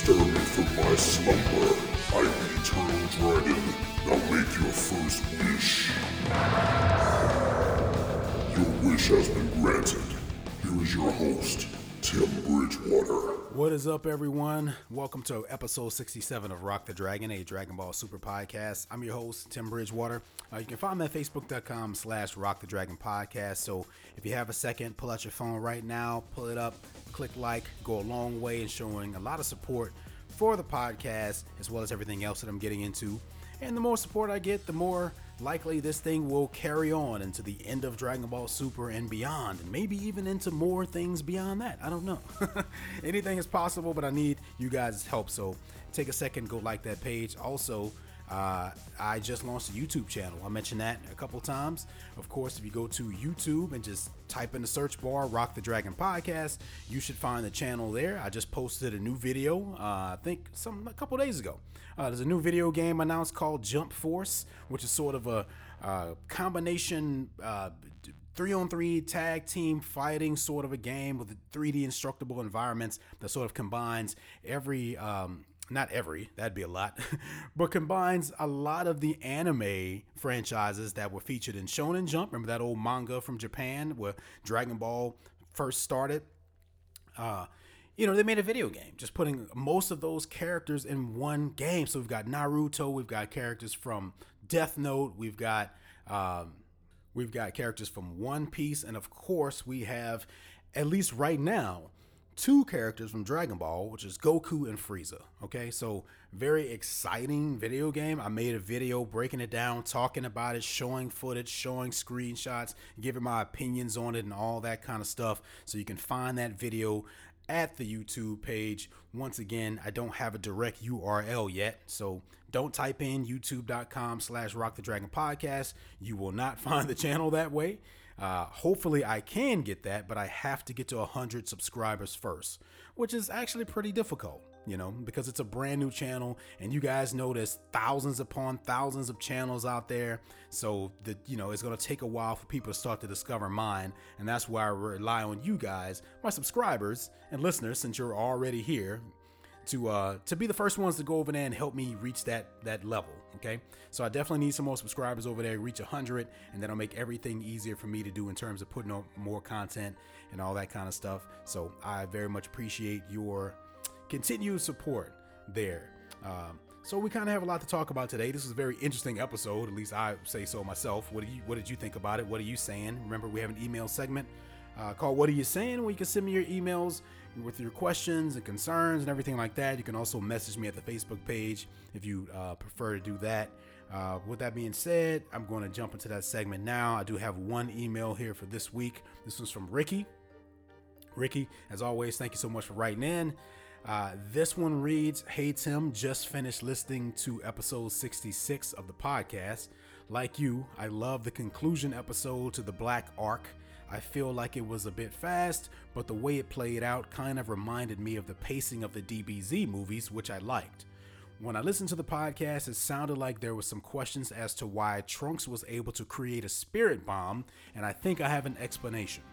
stir me from my slumber. I am the eternal dragon. Now make your first wish. Your wish has been granted. Here is your host, Tim Bridgewater. What is up, everyone? Welcome to episode 67 of Rock the Dragon, a Dragon Ball Super podcast. I'm your host, Tim Bridgewater. Uh, you can find me at facebook.com slash Rock the Dragon podcast. So if you have a second, pull out your phone right now, pull it up, click like, go a long way in showing a lot of support for the podcast, as well as everything else that I'm getting into. And the more support I get, the more likely this thing will carry on into the end of Dragon Ball Super and beyond, and maybe even into more things beyond that. I don't know. Anything is possible, but I need you guys' help. So take a second, go like that page. Also, uh, I just launched a YouTube channel. I mentioned that a couple times. Of course, if you go to YouTube and just type in the search bar Rock the Dragon Podcast, you should find the channel there. I just posted a new video, uh, I think some a couple days ago. Uh, there's a new video game announced called Jump Force, which is sort of a combination uh, three on three tag team fighting sort of a game with 3D instructable environments that sort of combines every um, not every, that'd be a lot, but combines a lot of the anime franchises that were featured in Shonen Jump. Remember that old manga from Japan where Dragon Ball first started? Uh, you know, they made a video game, just putting most of those characters in one game. So we've got Naruto, we've got characters from Death Note, we've got um, we've got characters from One Piece, and of course we have, at least right now, two characters from Dragon Ball, which is Goku and Frieza. Okay, so very exciting video game. I made a video breaking it down, talking about it, showing footage, showing screenshots, giving my opinions on it, and all that kind of stuff. So you can find that video at the YouTube page. Once again, I don't have a direct URL yet, so don't type in youtube.com slash rock the dragon podcast. You will not find the channel that way. Uh, hopefully, I can get that, but I have to get to 100 subscribers first, which is actually pretty difficult, you know, because it's a brand new channel, and you guys know there's thousands upon thousands of channels out there. So, that you know, it's going to take a while for people to start to discover mine, and that's why I rely on you guys, my subscribers and listeners, since you're already here to uh to be the first ones to go over there and help me reach that that level okay so i definitely need some more subscribers over there reach 100 and that'll make everything easier for me to do in terms of putting on more content and all that kind of stuff so i very much appreciate your continued support there um, so we kind of have a lot to talk about today. This is a very interesting episode, at least I say so myself. What do you What did you think about it? What are you saying? Remember, we have an email segment uh, called "What Are You Saying?" where you can send me your emails with your questions and concerns and everything like that. You can also message me at the Facebook page if you uh, prefer to do that. Uh, with that being said, I'm going to jump into that segment now. I do have one email here for this week. This one's from Ricky. Ricky, as always, thank you so much for writing in. Uh, this one reads Hey Tim, just finished listening to episode 66 of the podcast. Like you, I love the conclusion episode to the Black Arc. I feel like it was a bit fast, but the way it played out kind of reminded me of the pacing of the DBZ movies, which I liked. When I listened to the podcast, it sounded like there was some questions as to why Trunks was able to create a spirit bomb, and I think I have an explanation.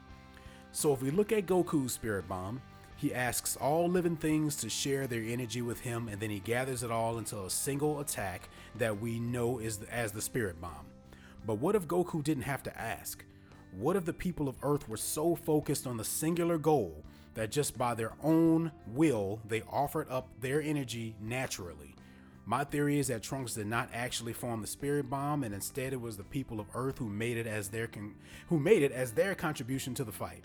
So if we look at Goku's spirit bomb, he asks all living things to share their energy with him, and then he gathers it all into a single attack that we know is as the spirit bomb. But what if Goku didn't have to ask? What if the people of Earth were so focused on the singular goal that just by their own will they offered up their energy naturally? My theory is that Trunks did not actually form the spirit bomb, and instead it was the people of Earth who made it as their con- who made it as their contribution to the fight.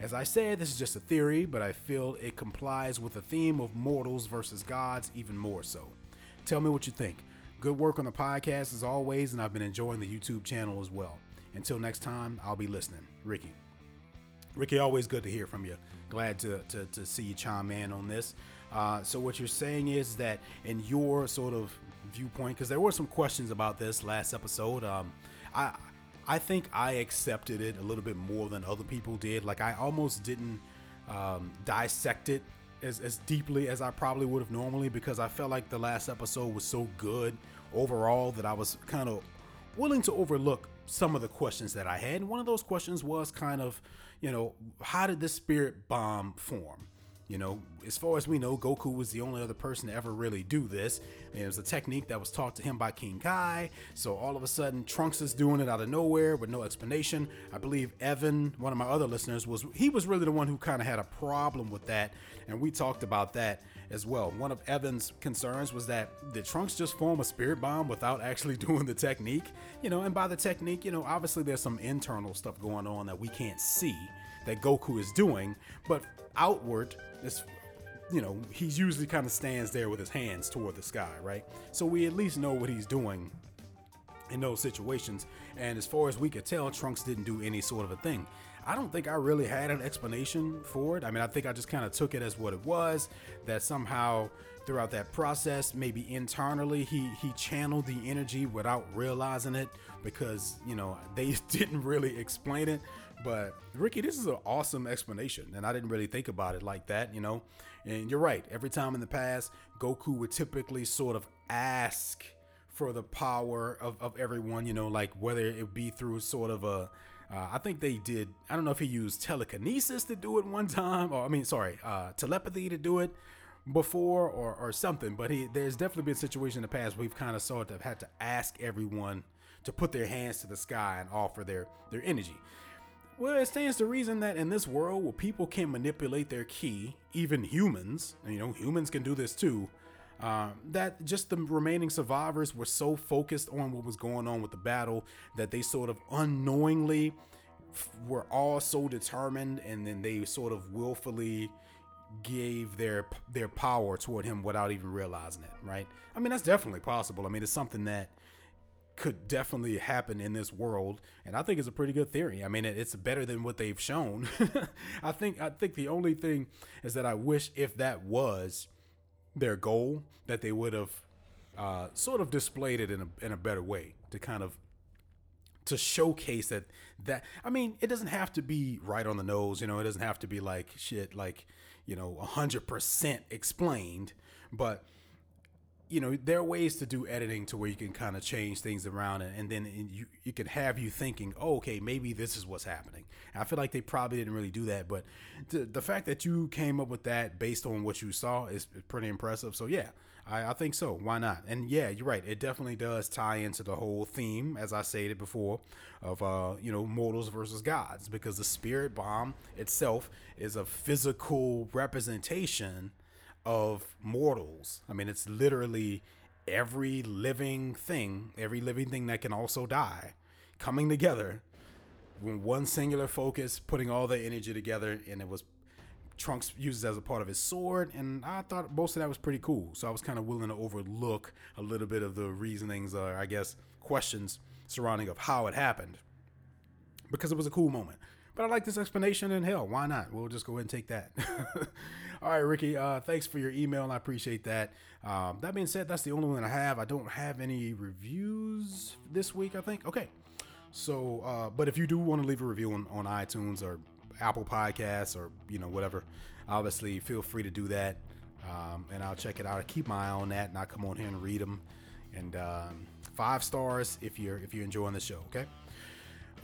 As I said, this is just a theory, but I feel it complies with the theme of mortals versus gods even more so. Tell me what you think. Good work on the podcast as always, and I've been enjoying the YouTube channel as well. Until next time, I'll be listening. Ricky. Ricky, always good to hear from you. Glad to, to, to see you chime in on this. Uh, so, what you're saying is that, in your sort of viewpoint, because there were some questions about this last episode, um, I I think I accepted it a little bit more than other people did. Like, I almost didn't um, dissect it as, as deeply as I probably would have normally because I felt like the last episode was so good overall that I was kind of willing to overlook some of the questions that I had. And one of those questions was kind of, you know, how did this spirit bomb form? You know, as far as we know, Goku was the only other person to ever really do this. And it was a technique that was taught to him by King Kai. So all of a sudden, Trunks is doing it out of nowhere with no explanation. I believe Evan, one of my other listeners, was he was really the one who kind of had a problem with that, and we talked about that as well. One of Evan's concerns was that the Trunks just form a spirit bomb without actually doing the technique? You know, and by the technique, you know, obviously there's some internal stuff going on that we can't see that Goku is doing, but outward, it's you know, he usually kind of stands there with his hands toward the sky, right? So we at least know what he's doing in those situations. And as far as we could tell, Trunks didn't do any sort of a thing. I don't think I really had an explanation for it. I mean, I think I just kind of took it as what it was. That somehow throughout that process, maybe internally, he he channeled the energy without realizing it because you know they didn't really explain it. But Ricky, this is an awesome explanation, and I didn't really think about it like that, you know. And you're right. Every time in the past, Goku would typically sort of ask for the power of, of everyone, you know, like whether it be through sort of a uh, I think they did. I don't know if he used telekinesis to do it one time, or I mean, sorry, uh, telepathy to do it before, or or something. But he, there's definitely been a situation in the past we've kind of sort of had to ask everyone to put their hands to the sky and offer their their energy. Well, it stands to reason that in this world where people can manipulate their ki, even humans, you know, humans can do this too. Uh, that just the remaining survivors were so focused on what was going on with the battle that they sort of unknowingly f- were all so determined, and then they sort of willfully gave their their power toward him without even realizing it. Right? I mean, that's definitely possible. I mean, it's something that could definitely happen in this world and i think it's a pretty good theory. I mean it's better than what they've shown. I think i think the only thing is that i wish if that was their goal that they would have uh, sort of displayed it in a, in a better way to kind of to showcase that that i mean it doesn't have to be right on the nose you know it doesn't have to be like shit like you know 100% explained but you know there are ways to do editing to where you can kind of change things around and, and then you you can have you thinking oh, okay maybe this is what's happening. And i feel like they probably didn't really do that but the, the fact that you came up with that based on what you saw is pretty impressive. So yeah I, I think so. Why not? And yeah you're right. It definitely does tie into the whole theme as i stated before of uh you know mortals versus gods because the spirit bomb itself is a physical representation of mortals. I mean, it's literally every living thing, every living thing that can also die, coming together with one singular focus, putting all the energy together, and it was Trunks uses as a part of his sword, and I thought most of that was pretty cool. So I was kind of willing to overlook a little bit of the reasonings, or I guess questions surrounding of how it happened, because it was a cool moment. But I like this explanation, and hell, why not? We'll just go ahead and take that. All right, Ricky. Uh, thanks for your email, and I appreciate that. Um, that being said, that's the only one I have. I don't have any reviews this week. I think. Okay. So, uh, but if you do want to leave a review on, on iTunes or Apple Podcasts or you know whatever, obviously feel free to do that, um, and I'll check it out. I keep my eye on that, and I'll come on here and read them. And um, five stars if you're if you're enjoying the show. Okay.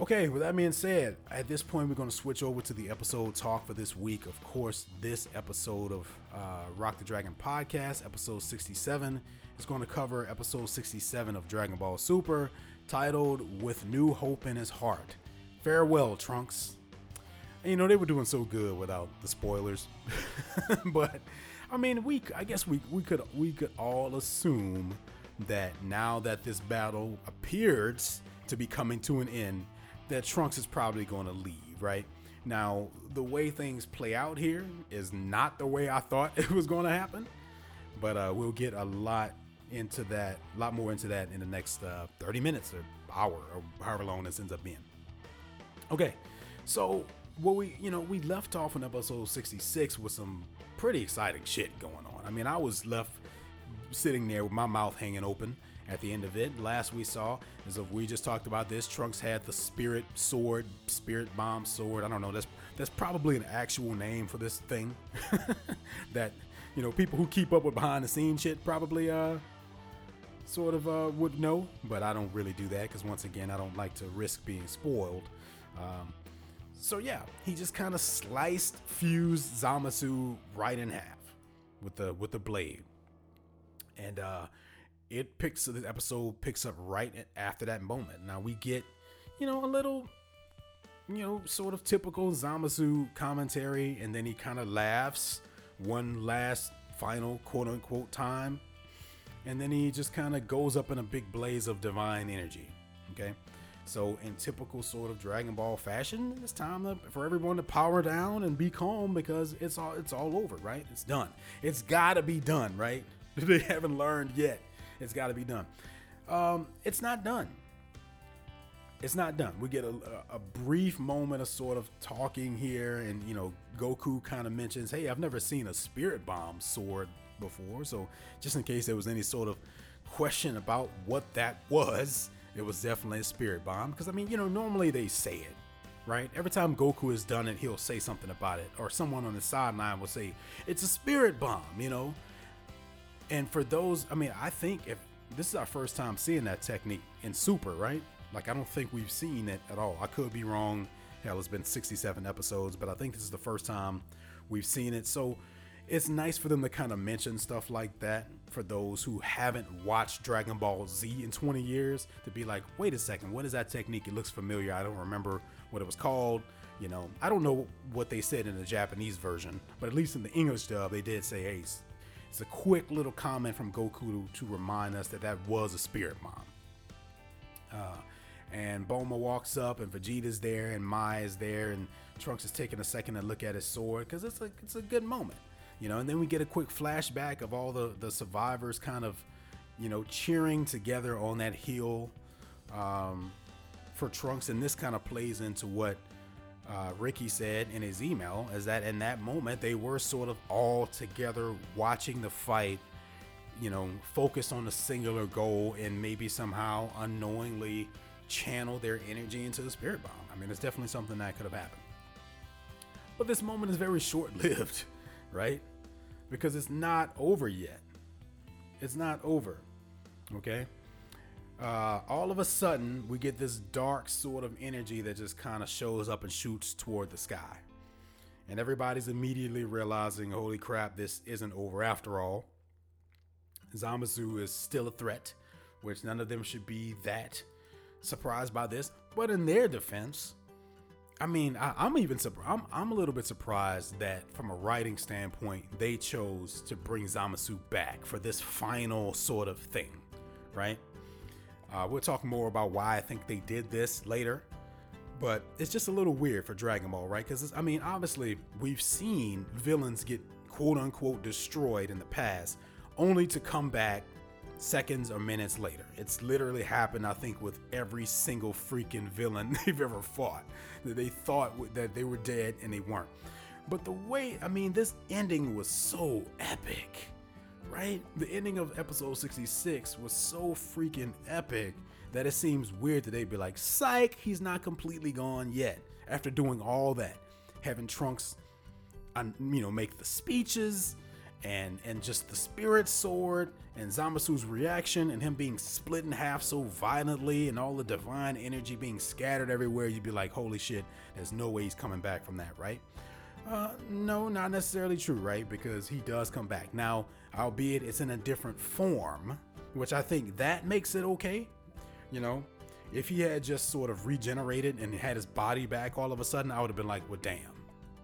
Okay, with that being said, at this point, we're going to switch over to the episode talk for this week. Of course, this episode of uh, Rock the Dragon podcast, episode 67, is going to cover episode 67 of Dragon Ball Super, titled With New Hope in His Heart. Farewell, Trunks. And, you know, they were doing so good without the spoilers. but, I mean, we, I guess we, we could, we could all assume that now that this battle appears to be coming to an end, that Trunks is probably going to leave, right? Now, the way things play out here is not the way I thought it was going to happen, but uh, we'll get a lot into that, a lot more into that in the next uh, 30 minutes or hour or however long this ends up being. Okay, so what we, you know, we left off in episode 66 with some pretty exciting shit going on. I mean, I was left sitting there with my mouth hanging open at the end of it. Last we saw is if we just talked about this. Trunks had the spirit sword, spirit bomb sword. I don't know. That's that's probably an actual name for this thing that you know people who keep up with behind the scenes shit probably uh sort of uh, would know. But I don't really do that because once again I don't like to risk being spoiled. Um, So yeah, he just kind of sliced, fused Zamasu right in half with the with the blade, and uh, it picks the episode picks up right after that moment. Now we get, you know, a little, you know, sort of typical Zamasu commentary, and then he kind of laughs one last final quote unquote time, and then he just kind of goes up in a big blaze of divine energy. Okay. So in typical sort of Dragon Ball fashion, it's time to, for everyone to power down and be calm because it's all it's all over, right? It's done. It's got to be done, right? they haven't learned yet. It's got to be done. Um, it's not done. It's not done. We get a, a, brief moment of sort of talking here, and you know, Goku kind of mentions, "Hey, I've never seen a Spirit Bomb sword before." So, just in case there was any sort of question about what that was, it was definitely a spirit bomb. Because I mean, you know, normally they say it, right? Every time Goku is done it, he'll say something about it, or someone on the sideline will say it's a spirit bomb, you know. And for those, I mean, I think if this is our first time seeing that technique in Super, right? Like, I don't think we've seen it at all. I could be wrong. Hell, it's been 67 episodes, but I think this is the first time we've seen it. So it's nice for them to kind of mention stuff like that for those who haven't watched Dragon Ball Z in 20 years to be like, wait a second, what is that technique? It looks familiar. I don't remember what it was called. You know, I don't know what they said in the Japanese version, but at least in the English dub, they did say, hey, it's a quick little comment from Goku to, to remind us that that was a spirit bomb. Uh, and Bulma walks up, and Vegeta's there, and Mai is there, and Trunks is taking a second to look at his sword because it's a it's a good moment you know and then we get a quick flashback of all the the survivors kind of you know cheering together on that hill um, for trunks and this kind of plays into what uh, ricky said in his email is that in that moment they were sort of all together watching the fight you know focused on a singular goal and maybe somehow unknowingly channel their energy into the spirit bomb i mean it's definitely something that could have happened but this moment is very short lived right because it's not over yet. It's not over. Okay? Uh, all of a sudden, we get this dark sort of energy that just kind of shows up and shoots toward the sky. And everybody's immediately realizing, holy crap, this isn't over after all. Zamasu is still a threat, which none of them should be that surprised by this. But in their defense, I mean, I, am even I'm, I'm a little bit surprised that from a writing standpoint, they chose to bring Zamasu back for this final sort of thing, right? Uh, we'll talk more about why I think they did this later, but it's just a little weird for Dragon Ball, right? Because I mean, obviously, we've seen villains get quote unquote destroyed in the past, only to come back seconds or minutes later. It's literally happened, I think, with every single freaking villain they've ever fought. That they thought that they were dead and they weren't. But the way, I mean, this ending was so epic, right? The ending of episode 66 was so freaking epic that it seems weird that they'd be like, psych, he's not completely gone yet. After doing all that, having Trunks, you know, make the speeches, and and just the spirit sword and Zamasu's reaction and him being split in half so violently and all the divine energy being scattered everywhere, you'd be like, holy shit, there's no way he's coming back from that, right? Uh, no, not necessarily true, right? Because he does come back. Now, albeit it's in a different form, which I think that makes it okay. You know, if he had just sort of regenerated and had his body back all of a sudden, I would have been like, well, damn.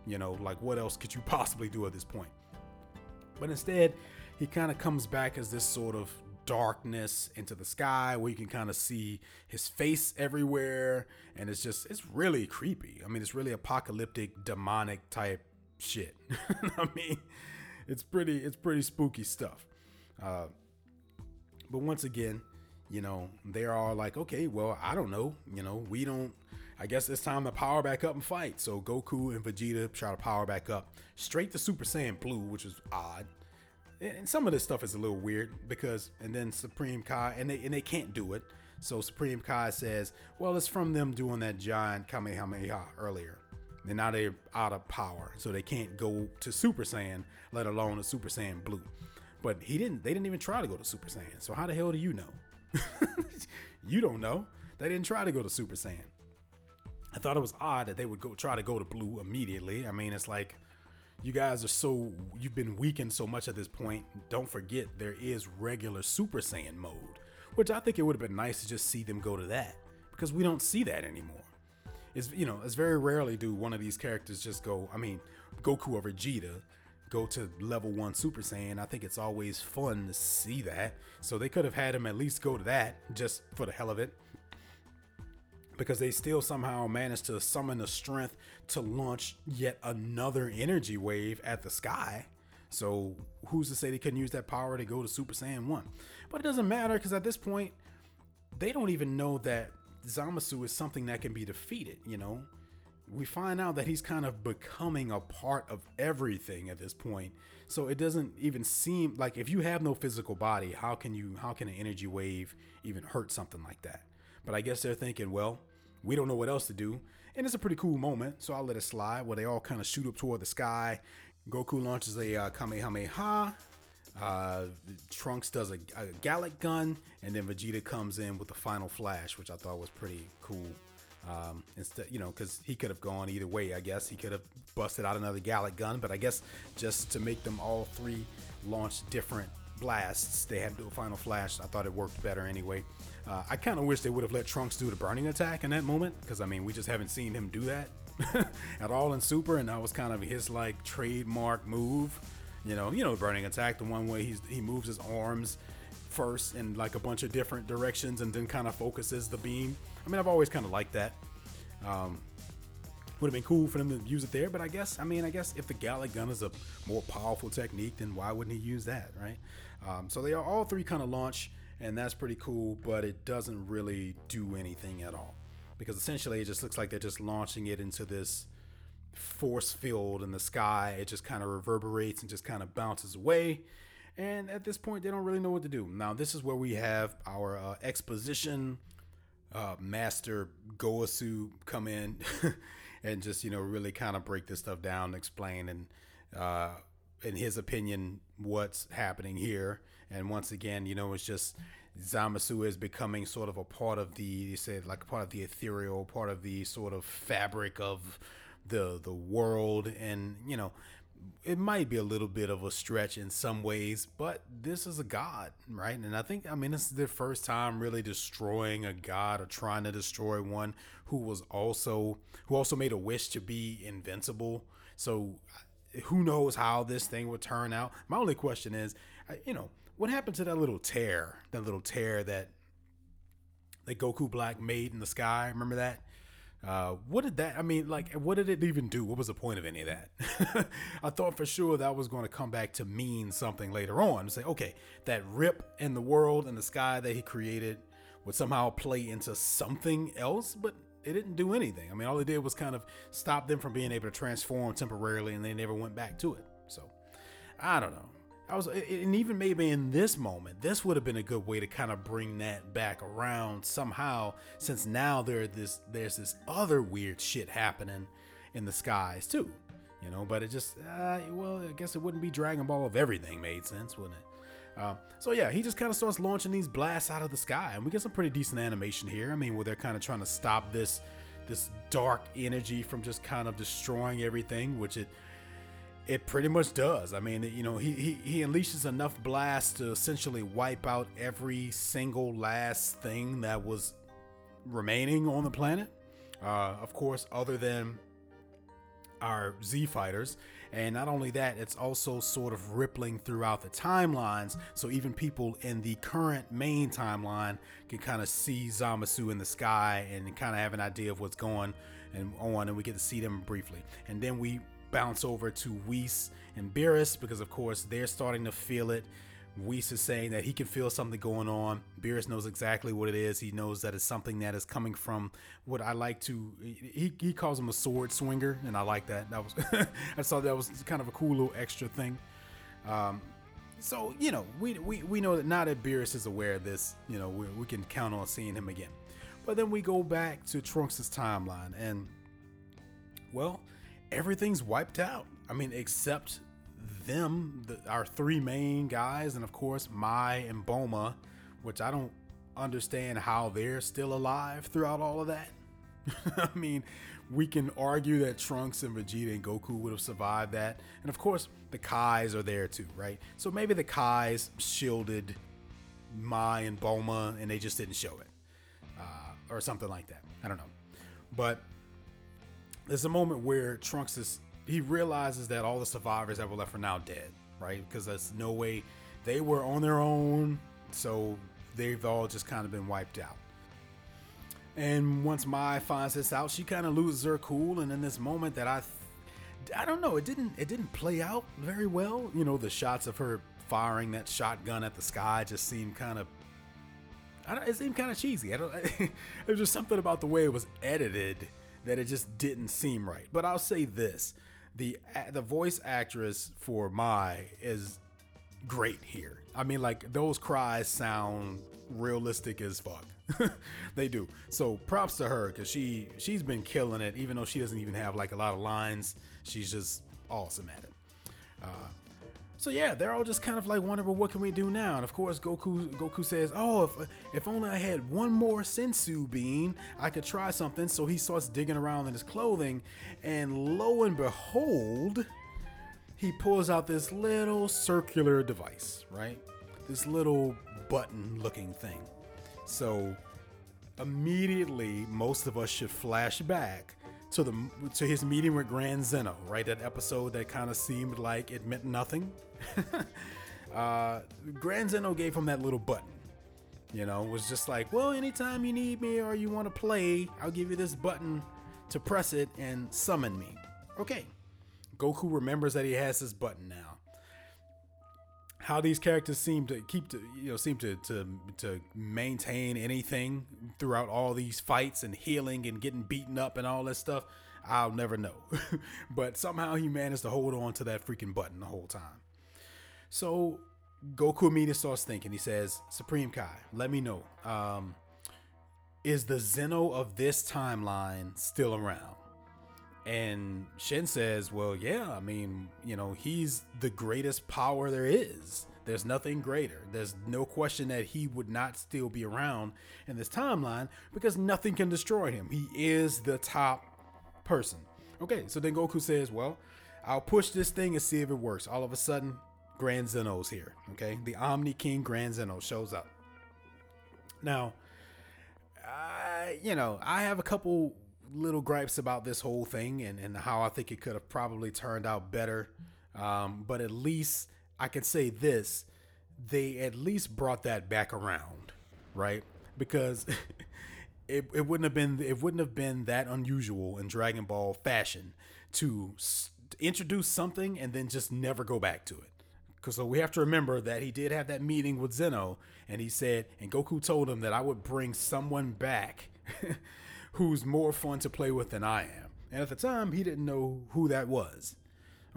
You know, like what else could you possibly do at this point? But instead, he kind of comes back as this sort of darkness into the sky where you can kind of see his face everywhere and it's just it's really creepy i mean it's really apocalyptic demonic type shit i mean it's pretty it's pretty spooky stuff uh, but once again you know they're all like okay well i don't know you know we don't i guess it's time to power back up and fight so goku and vegeta try to power back up straight to super saiyan blue which is odd and some of this stuff is a little weird because and then Supreme Kai and they and they can't do it. So Supreme Kai says, well, it's from them doing that giant Kamehameha earlier. And now they're out of power, so they can't go to Super Saiyan, let alone a Super Saiyan Blue. But he didn't. They didn't even try to go to Super Saiyan. So how the hell do you know? you don't know. They didn't try to go to Super Saiyan. I thought it was odd that they would go try to go to blue immediately. I mean, it's like you guys are so you've been weakened so much at this point. Don't forget there is regular Super Saiyan mode, which I think it would have been nice to just see them go to that because we don't see that anymore. It's you know, it's very rarely do one of these characters just go. I mean, Goku or Vegeta go to level one Super Saiyan. I think it's always fun to see that. So they could have had him at least go to that just for the hell of it because they still somehow managed to summon the strength to launch yet another energy wave at the sky. So who's to say they couldn't use that power to go to Super Saiyan 1? But it doesn't matter because at this point, they don't even know that Zamasu is something that can be defeated, you know? We find out that he's kind of becoming a part of everything at this point. So it doesn't even seem like if you have no physical body, how can you how can an energy wave even hurt something like that? But I guess they're thinking, well, we don't know what else to do. And it's a pretty cool moment, so I'll let it slide where they all kind of shoot up toward the sky. Goku launches a uh, Kamehameha. Uh, Trunks does a, a Galick gun, and then Vegeta comes in with the final flash, which I thought was pretty cool. Um, instead, you know, because he could have gone either way. I guess he could have busted out another Galick gun, but I guess just to make them all three launch different blasts, they had to do a final flash. I thought it worked better anyway. Uh, I kind of wish they would have let Trunks do the burning attack in that moment because I mean we just haven't seen him do that at all in Super, and that was kind of his like trademark move. You know, you know, burning attack, the one way he's he moves his arms first in like a bunch of different directions and then kind of focuses the beam. I mean, I've always kind of liked that. Um, would have been cool for them to use it there, but I guess I mean I guess if the Galick gun is a more powerful technique, then why wouldn't he use that, right? Um, so they are all three kind of launch, and that's pretty cool, but it doesn't really do anything at all because essentially it just looks like they're just launching it into this force field in the sky. It just kind of reverberates and just kind of bounces away. And at this point, they don't really know what to do. Now, this is where we have our uh, exposition uh, master Gowasu come in and just you know really kind of break this stuff down, explain and uh, in his opinion what's happening here. And once again, you know, it's just Zamasu is becoming sort of a part of the you said like part of the ethereal, part of the sort of fabric of the the world, and you know. It might be a little bit of a stretch in some ways, but this is a god, right? And I think, I mean, this is their first time really destroying a god or trying to destroy one who was also who also made a wish to be invincible. So who knows how this thing would turn out. My only question is, you know, what happened to that little tear? That little tear that that Goku Black made in the sky. Remember that? Uh, what did that? I mean, like, what did it even do? What was the point of any of that? I thought for sure that was going to come back to mean something later on. Say, okay, that rip in the world and the sky that he created would somehow play into something else, but it didn't do anything. I mean, all it did was kind of stop them from being able to transform temporarily, and they never went back to it. So, I don't know. I was, and even maybe in this moment, this would have been a good way to kind of bring that back around somehow, since now there this there's this other weird shit happening in the skies too, you know. But it just, uh, well, I guess it wouldn't be Dragon Ball if everything made sense, wouldn't it? Uh, so yeah, he just kind of starts launching these blasts out of the sky, and we get some pretty decent animation here. I mean, where they're kind of trying to stop this this dark energy from just kind of destroying everything, which it it pretty much does. I mean, you know, he, he, he unleashes enough blast to essentially wipe out every single last thing that was remaining on the planet. Uh, of course, other than our Z fighters. And not only that, it's also sort of rippling throughout the timelines. So even people in the current main timeline can kind of see Zamasu in the sky and kind of have an idea of what's going and on. And we get to see them briefly. And then we bounce over to Whis and Beerus because, of course, they're starting to feel it. Whis is saying that he can feel something going on. Beerus knows exactly what it is. He knows that it's something that is coming from what I like to. He, he calls him a sword swinger, and I like that. That was I thought that was kind of a cool little extra thing. Um, so you know, we, we we know that now that Beerus is aware of this, you know, we, we can count on seeing him again. But then we go back to Trunks' timeline, and well, everything's wiped out. I mean, except them, the, our three main guys, and of course Mai and Bulma, which I don't understand how they're still alive throughout all of that. I mean, we can argue that Trunks and Vegeta and Goku would have survived that. And of course, the Kais are there too, right? So maybe the Kais shielded Mai and Bulma and they just didn't show it. Uh, or something like that. I don't know. But there's a moment where Trunks is he realizes that all the survivors that were left are now dead, right? Because there's no way they were on their own, so they've all just kind of been wiped out. And once Mai finds this out, she kind of loses her cool, and in this moment that I, I don't know, it didn't it didn't play out very well. You know, the shots of her firing that shotgun at the sky just seemed kind of, I don't, it seemed kind of cheesy. I don't, there's just something about the way it was edited that it just didn't seem right. But I'll say this: the the voice actress for Mai is great here. I mean, like those cries sound realistic as fuck. they do. So props to her because she she's been killing it. Even though she doesn't even have like a lot of lines, she's just awesome at it. Uh, so yeah, they're all just kind of like wondering, well, what can we do now? And of course, Goku Goku says, "Oh, if if only I had one more senzu bean, I could try something." So he starts digging around in his clothing, and lo and behold, he pulls out this little circular device, right? This little button-looking thing. So immediately, most of us should flash back to the to his meeting with Grand Zeno, right? That episode that kind of seemed like it meant nothing. uh, Grand Zeno gave him that little button. You know, was just like, well, anytime you need me or you want to play, I'll give you this button to press it and summon me. Okay. Goku remembers that he has this button now how these characters seem to keep to you know seem to to to maintain anything throughout all these fights and healing and getting beaten up and all that stuff I'll never know. But somehow he managed to hold on to that freaking button the whole time. So Goku immediately starts thinking. He says Supreme Kai let me know um, is the Zeno of this timeline still around and Shin says, Well, yeah, I mean, you know, he's the greatest power there is. There's nothing greater. There's no question that he would not still be around in this timeline because nothing can destroy him. He is the top person. Okay, so then Goku says, Well, I'll push this thing and see if it works. All of a sudden, Grand Zeno's here. Okay, the Omni King Grand Zeno shows up. Now, I, you know, I have a couple little gripes about this whole thing and, and how I think it could have probably turned out better. Um, but at least I can say this they at least brought that back around, right? Because it, it wouldn't have been it wouldn't have been that unusual in Dragon Ball fashion to s- introduce something and then just never go back to it. Because so we have to remember that he did have that meeting with Zeno, and he said, and Goku told him that I would bring someone back who's more fun to play with than I am. And at the time, he didn't know who that was.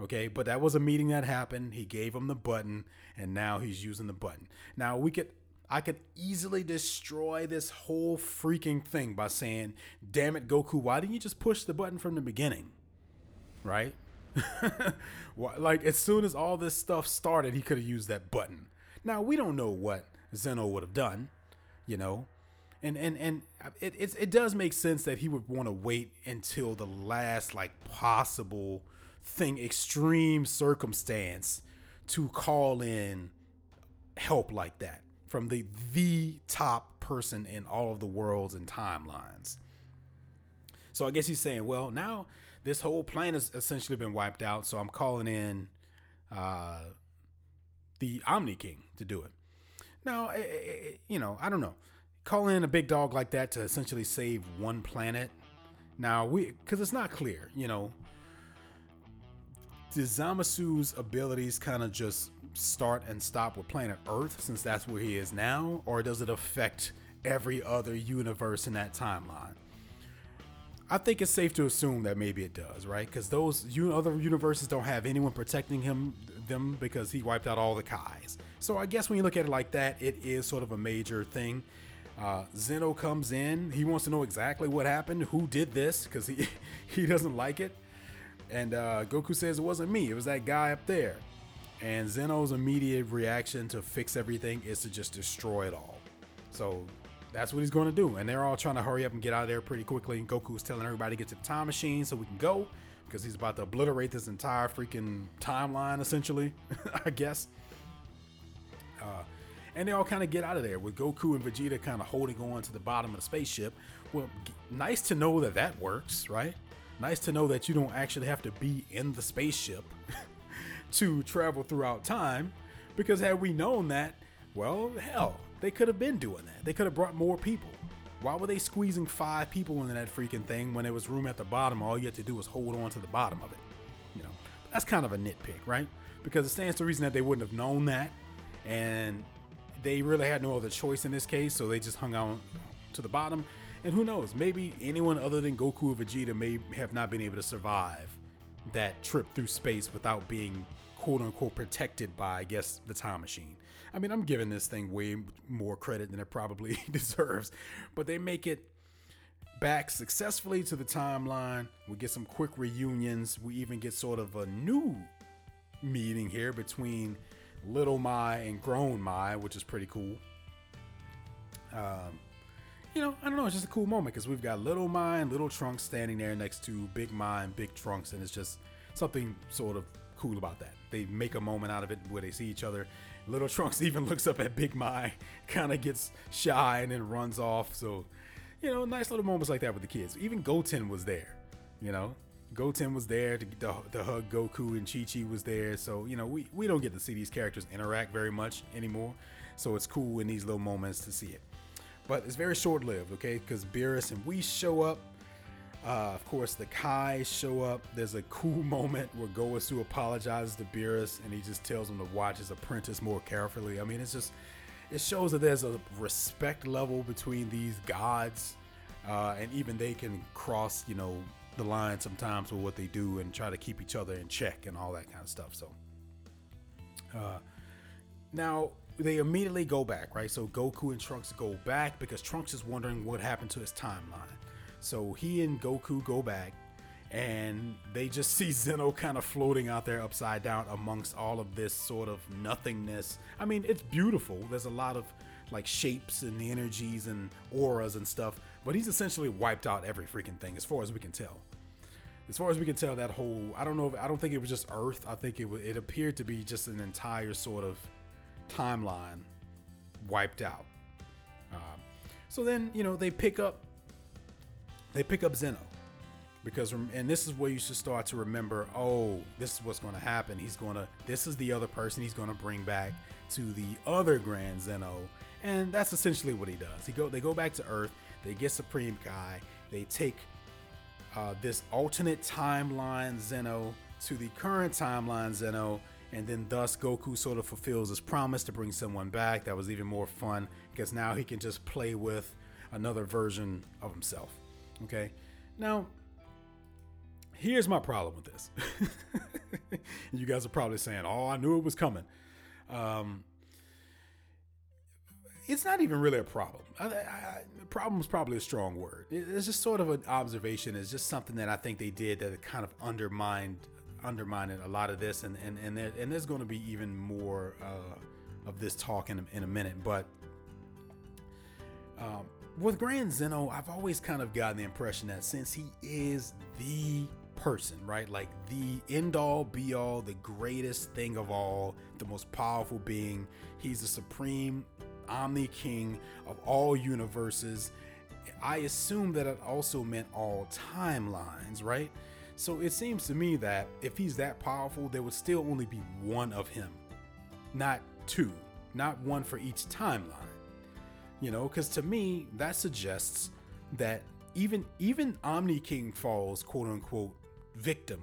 Okay, but that was a meeting that happened. He gave him the button, and now he's using the button. Now we could I could easily destroy this whole freaking thing by saying, damn it, Goku, why didn't you just push the button from the beginning? Right? like, as soon as all this stuff started, he could have used that button. Now, we don't know what Zeno would have done, you know, and and and it it, does make sense that he would want to wait until the last like possible thing extreme circumstance to call in help like that from the the top person in all of the worlds and timelines. So i guess he's saying well now this whole plan has essentially been wiped out so i'm calling in uh the omni king to do it. Now it, it, you know i don't know call in a big dog like that to essentially save one planet. Now we, because it's not clear, you know, does Zamasu's abilities kind of just start and stop with planet Earth since that's where he is now, or does it affect every other universe in that timeline? I think it's safe to assume that maybe it does, right? Because those you other universes don't have anyone protecting him them because he wiped out all the Kais. So I guess when you look at it like that, it is sort of a major thing. Uh, Zeno comes in. He wants to know exactly what happened, who did this, because he he doesn't like it. And uh, Goku says it wasn't me. It was that guy up there. And Zeno's immediate reaction to fix everything is to just destroy it all. So that's what he's going to do. And they're all trying to hurry up and get out of there pretty quickly. And Goku's telling everybody to get to the time machine so we can go because he's about to obliterate this entire freaking timeline, essentially, I guess. Uh, and they all kind of get out of there with Goku and Vegeta kind of holding on to the bottom of the spaceship. Well, g- nice to know that that works, right? Nice to know that you don't actually have to be in the spaceship to travel throughout time. Because had we known that, well, hell, they could have been doing that. They could have brought more people. Why were they squeezing five people into that freaking thing when there was room at the bottom? All you had to do was hold on to the bottom of it. You know, that's kind of a nitpick, right? Because it stands to reason that they wouldn't have known that, and they really had no other choice in this case, so they just hung on to the bottom. And who knows? Maybe anyone other than Goku or Vegeta may have not been able to survive that trip through space without being quote unquote protected by, I guess, the time machine. I mean, I'm giving this thing way more credit than it probably deserves, but they make it back successfully to the timeline. We get some quick reunions. We even get sort of a new meeting here between Little Mai and Grown Mai, which is pretty cool. Um, you know, I don't know, it's just a cool moment because we've got Little Mai and Little Trunks standing there next to Big Mai and Big Trunks, and it's just something sort of cool about that. They make a moment out of it where they see each other. Little Trunks even looks up at Big Mai, kind of gets shy and then runs off. So, you know, nice little moments like that with the kids. Even Goten was there, you know. Goten was there to, to, to hug Goku and Chi Chi was there. So, you know, we, Whis don't get to see these characters interact very much anymore. So it's cool in these little moments to see it. But it's very short lived, okay? Because Beerus and we show up. Uh, of course, the Kai show up. There's a cool moment where Gowasu apologizes to Beerus and he just tells him to watch his apprentice more carefully. I mean, it's just, it shows that there's a respect level between these gods. Uh, and even they can cross, you know, the line sometimes with what they do and try to keep each other in check and all that kind of stuff. So, uh, now they immediately go back, right? So Goku and Trunks go back because Trunks is wondering what happened to his timeline. So he and Goku go back and they just see Zeno kind of floating out there upside down amongst all of this sort of nothingness. I mean, it's beautiful. There's a lot of like shapes and energies and auras and stuff, but he's essentially wiped out every freaking thing as far as we can tell. As far as we can tell, that whole I don't know if I don't think it was just Earth. I think it wa- it appeared to be just an entire sort of timeline wiped out. Um, so then you know they pick up they pick up Zeno because and this is where you should start to remember oh this is what's going to happen he's going to this is the other person he's going to bring back to the other grand zeno and that's essentially what he does he go they go back to earth they get supreme kai they take uh, this alternate timeline zeno to the current timeline zeno and then thus goku sort of fulfills his promise to bring someone back that was even more fun because now he can just play with another version of himself okay now here's my problem with this. you guys are probably saying, "Oh, I knew it was coming." Um, it's not even really a problem. Problem is probably a strong word. It's just sort of an observation. It's just something that I think they did that kind of undermined undermined a lot of this, and and and, there, and there's going to be even more uh, of this talk in a, in a minute, but. Um, with Grand Zeno, I've always kind of gotten the impression that since he is the person, right? Like the end all be all, the greatest thing of all, the most powerful being, he's the supreme omni king of all universes. I assume that it also meant all timelines, right? So it seems to me that if he's that powerful, there would still only be one of him, not two, not one for each timeline you know because to me that suggests that even even omni king falls quote unquote victim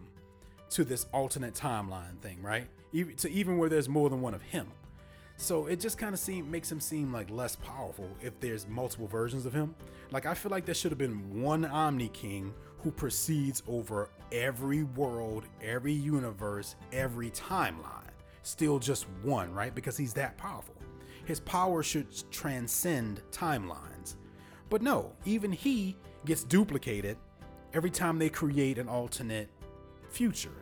to this alternate timeline thing right even to even where there's more than one of him so it just kind of seem makes him seem like less powerful if there's multiple versions of him like i feel like there should have been one omni king who proceeds over every world every universe every timeline still just one right because he's that powerful his power should transcend timelines. But no, even he gets duplicated every time they create an alternate future.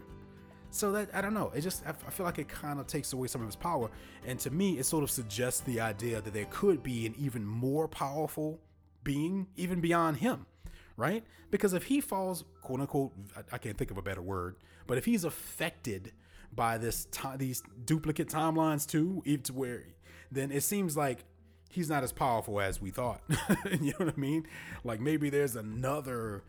So that I don't know. It just I, feel like it kind of takes away some of his power, and to me, it sort of suggests the idea that there could be an even more powerful being, even beyond him, right? Because if he falls, quote unquote, I, I can't think of a better word, but if he's affected by this time, these duplicate timelines too, even to where, then it seems like he's not as powerful as we thought. you know what I mean? Like maybe there's another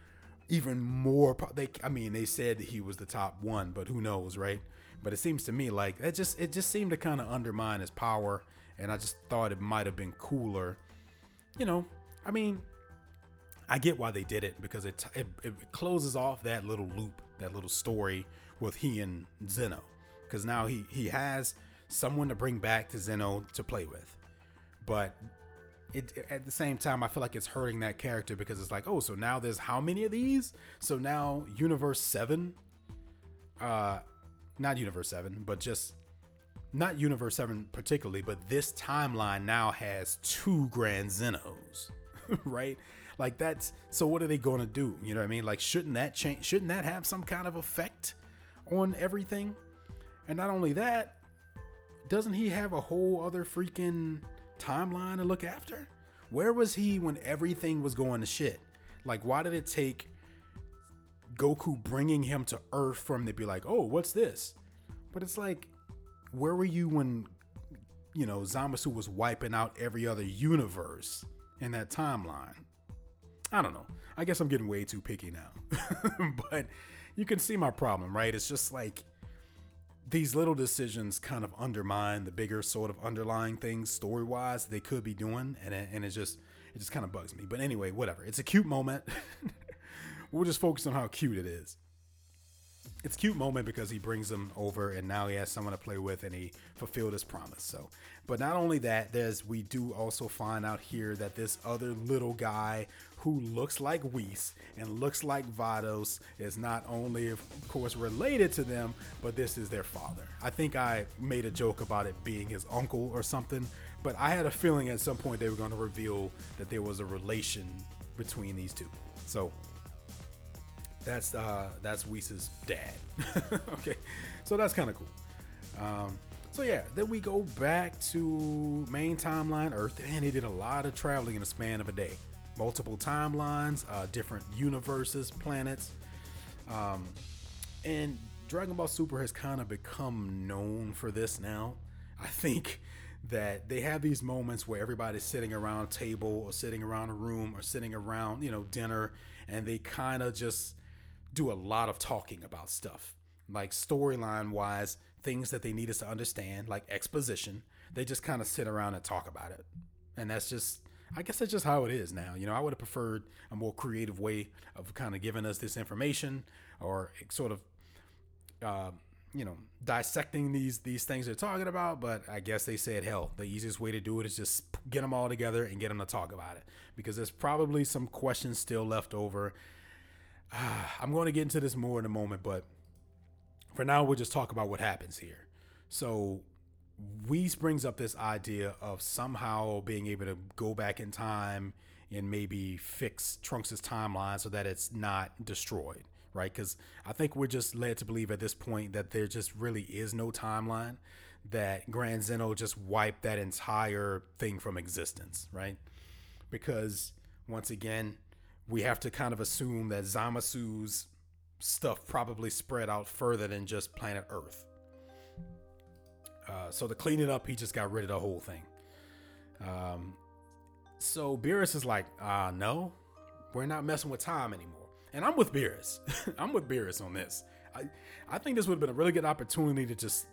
even more. Po- they, I mean, they said he was the top one, but who knows, right? But it seems to me like it just it just seemed to kind of undermine his power, and I just thought it might have been cooler. You know, I mean, I get why they did it because it, it it closes off that little loop, that little story with he and Zeno, because now he he has someone to bring back to Zeno to play with, but it at the same time I feel like it's hurting that character because it's like, oh, so now there's how many of these? So now Universe 7 uh not Universe 7, but just not Universe 7 particularly, but this timeline now has two Grand Zenos, right? Like that's so what are they going to do? You know what I mean? Like shouldn't that change shouldn't that have some kind of effect on everything? And not only that, doesn't he have a whole other freaking timeline to look after? Where was he when everything was going to shit? Like, why did it take Goku bringing him to Earth for him to be like, oh, what's this? But it's like, where were you when, you know, Zamasu was wiping out every other universe in that timeline? I don't know. I guess I'm getting way too picky now. but you can see my problem, right? It's just like these little decisions kind of undermine the bigger sort of underlying things story wise they could be doing and it, and it just it just kind of bugs me. But anyway whatever. It's a cute moment. We'll just focus on how cute it is it's cute moment because he brings them over and now he has someone to play with and he fulfilled his promise so. But not only that there's we do also find out here that this other little guy who looks like Whis and looks like Vados is not only of course related to them but this is their father. I think i made a joke about it being his uncle or something but i had a feeling at some point they were going to reveal that there was a relation between these two. So that's uh that's Whis's dad. okay, so that's kind of cool. Um, so yeah, then we go back to main timeline Earth, and he did a lot of traveling in the span of a day. Multiple timelines, uh, different universes, planets, um, and Dragon Ball Super has kind of become known for this now. I think that they have these moments where everybody's sitting around a table or sitting around a room or sitting around, you know, dinner, and they kind of just do a lot of talking about stuff like storyline wise things that they need us to understand like exposition. They just kind of sit around and talk about it. And that's just i guess that's just how it is now. You know i would have preferred a more creative way of kind of giving us this information or sort of uh, you know dissecting these these things they're talking about but i guess they said hell the easiest way to do it is just get them all together and get them to talk about it. Because there's probably some questions still left over I'm going to get into this more in a moment, but for now, we'll just talk about what happens here. So, Whis brings up this idea of somehow being able to go back in time and maybe fix Trunks' timeline so that it's not destroyed, right? Because I think we're just led to believe at this point that there just really is no timeline, that Grand Zeno just wiped that entire thing from existence, right? Because once again, we have to kind of assume that Zamasu's stuff probably spread out further than just planet Earth. Uh, so to clean it up, he just got rid of the whole thing. Um, so Beerus is like, uh, no, we're not messing with time anymore. And I'm with Beerus. I'm with Beerus on this. I, I think this would have been a really good opportunity to just